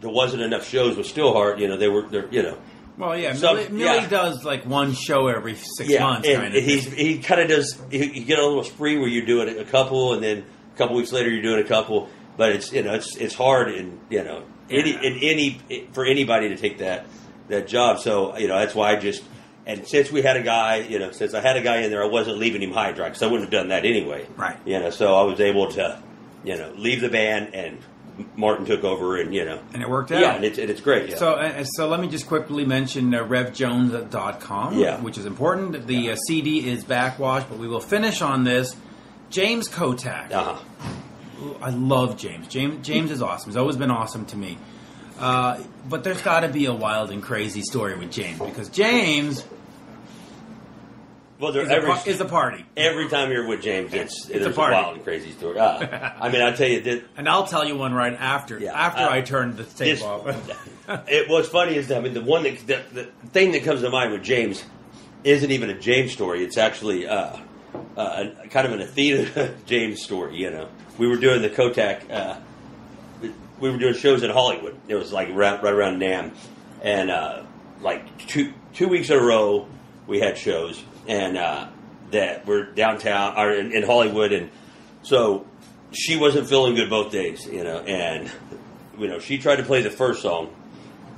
there wasn't enough shows with Steelheart. You know, they were, they're, you know. Well, yeah. Some- Millie, Millie yeah. does like one show every six yeah, months, and kind of. he's he kind of does. You get a little spree where you're doing a couple, and then a couple weeks later you're doing a couple. But it's you know it's it's hard and you know any Yeah. in any for anybody to take that that job. So you know that's why I just and since we had a guy, you know, since I had a guy in there, I wasn't leaving him high and dry because I wouldn't have done that anyway. Right. You know, so I was able to you know leave the band and Martin took over and you know and it worked out. yeah, and it's and it's great. Yeah. So, uh, so let me just quickly mention uh, RevJones.com, Yeah. which is important. The uh, CD is backwash, but we will finish on this. James Kottak. uh-huh. I love James. James James is awesome. He's always been awesome to me. Uh, but there's got to be a wild and crazy story with James because James Well, there, is, every, par- is a party. every time you're with James, it's, It's a party. wild and crazy story. Uh, I mean, I'll tell you, that And I'll tell you one right after. Yeah, after uh, I turn the tape this- off. it what's funny is that I mean the one that the, the thing that comes to mind with James isn't even a James story. It's actually uh, uh, a, kind of an Athena James story. You know, we were doing the Kottak. Uh, we were doing shows in Hollywood. It was like right, right around NAMM, and uh, like two two weeks in a row we had shows, and uh, that we're downtown or in, in Hollywood, and so she wasn't feeling good both days. You know, and you know she tried to play the first song,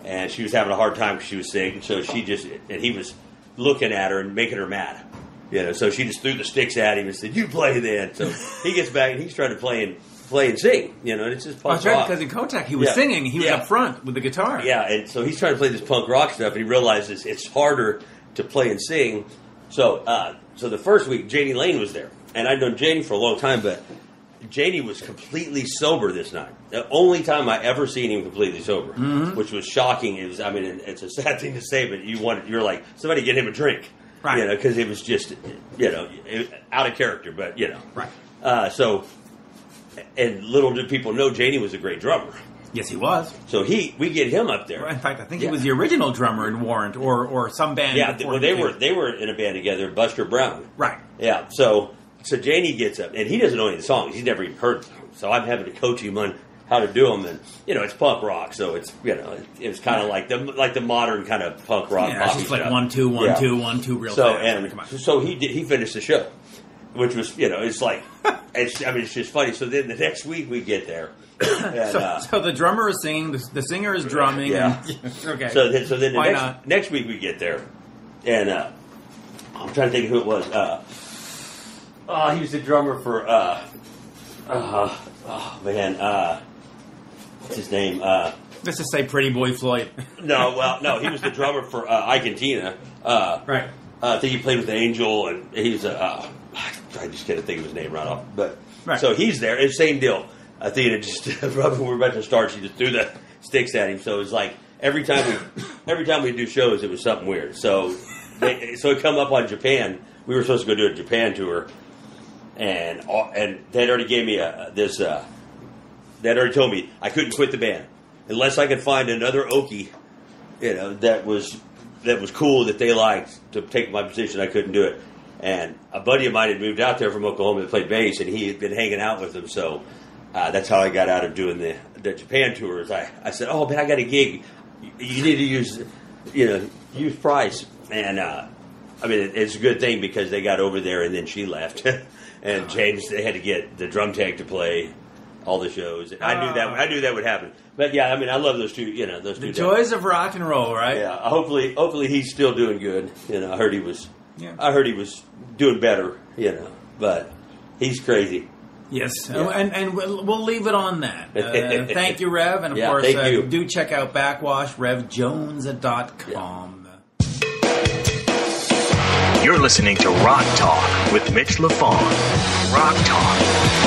and she was having a hard time because she was sick. So she just and he was looking at her and making her mad. You know, so she just threw the sticks at him and said, "You play then." So he gets back and he's trying to play and play and sing. You know, and it's just punk that's right, rock. because in Kottak he was Yeah. singing. He was Yeah. up front with the guitar. Yeah, and so he's trying to play this punk rock stuff, and he realizes it's harder to play and sing. So, uh, so the first week, Jani Lane was there, and I'd known Jani for a long time, but Jani was completely sober this night. The only time I ever seen him completely sober, Mm-hmm. which was shocking. It was, I mean, it's a sad thing to say, but you want, you're like, somebody get him a drink, Right. You know, because it was just, you know, out of character, but you know, Right. Uh, so, and little did people know Jani was a great drummer. Yes, he was. So he, we get him up there. In fact, I think Yeah. he was the original drummer in Warrant or or some band. Yeah, well, they were they were in a band together, Buster Brown. right. Yeah, so so Jani gets up, and he doesn't know any of the songs. He's never even heard them. So I'm having to coach him on how to do them, and you know it's punk rock, so it's you know it's kind of like the like the modern kind of punk rock. Yeah, it's just like stuff. one two one Yeah. two one two real So fast. And come on. so he did, he finished the show, which was you know it's like it's I mean it's just funny. So then the next week we get there, and, So, uh, so the drummer is singing, the, the singer is drumming. Yeah. And, okay. So then, so then the Why next, not? next week we get there, and uh, I'm trying to think who it was. Uh, oh, he was the drummer for. Uh, uh, oh man, uh, what's his name? Uh, Let's just say Pretty Boy Floyd. no, well, no, he was the drummer for uh, Ike and Tina. Uh, right. uh, I think he played with Angel, and he's a. Uh, I just can't think of his name right off. But Right. so he's there. And same deal. Athena just right when we were about to start, she just threw the sticks at him. So it was like every time we every time we do shows, it was something weird. So they, so it come up on Japan. We were supposed to go do a Japan tour, and and they'd already gave me a this. Uh, they'd already told me I couldn't quit the band unless I could find another Okie you know that was that was cool that they liked to take my position. I couldn't do it, and a buddy of mine had moved out there from Oklahoma to play bass, and he had been hanging out with them. So uh, that's how I got out of doing the the Japan tours. I I said, "Oh man, I got a gig. You, you need to use you know use Price." And uh, I mean, it, it's a good thing because they got over there, and then she left, and James they had to get the drum tech to play. All the shows. I knew that. I knew that would happen. But yeah, I mean, I love those two. You know, those two. The guys. joys of rock and roll, right? Yeah, hopefully, hopefully he's still doing good. You know, I heard he was. Yeah. I heard he was doing better. You know, but he's crazy. Yes, Yeah. and and we'll, we'll leave it on that. Uh, thank you, Rev, and of Yeah, course, thank uh, you. do check out Backwash RevJones.com. You're listening to Rock Talk with Mitch Lafon. Rock Talk.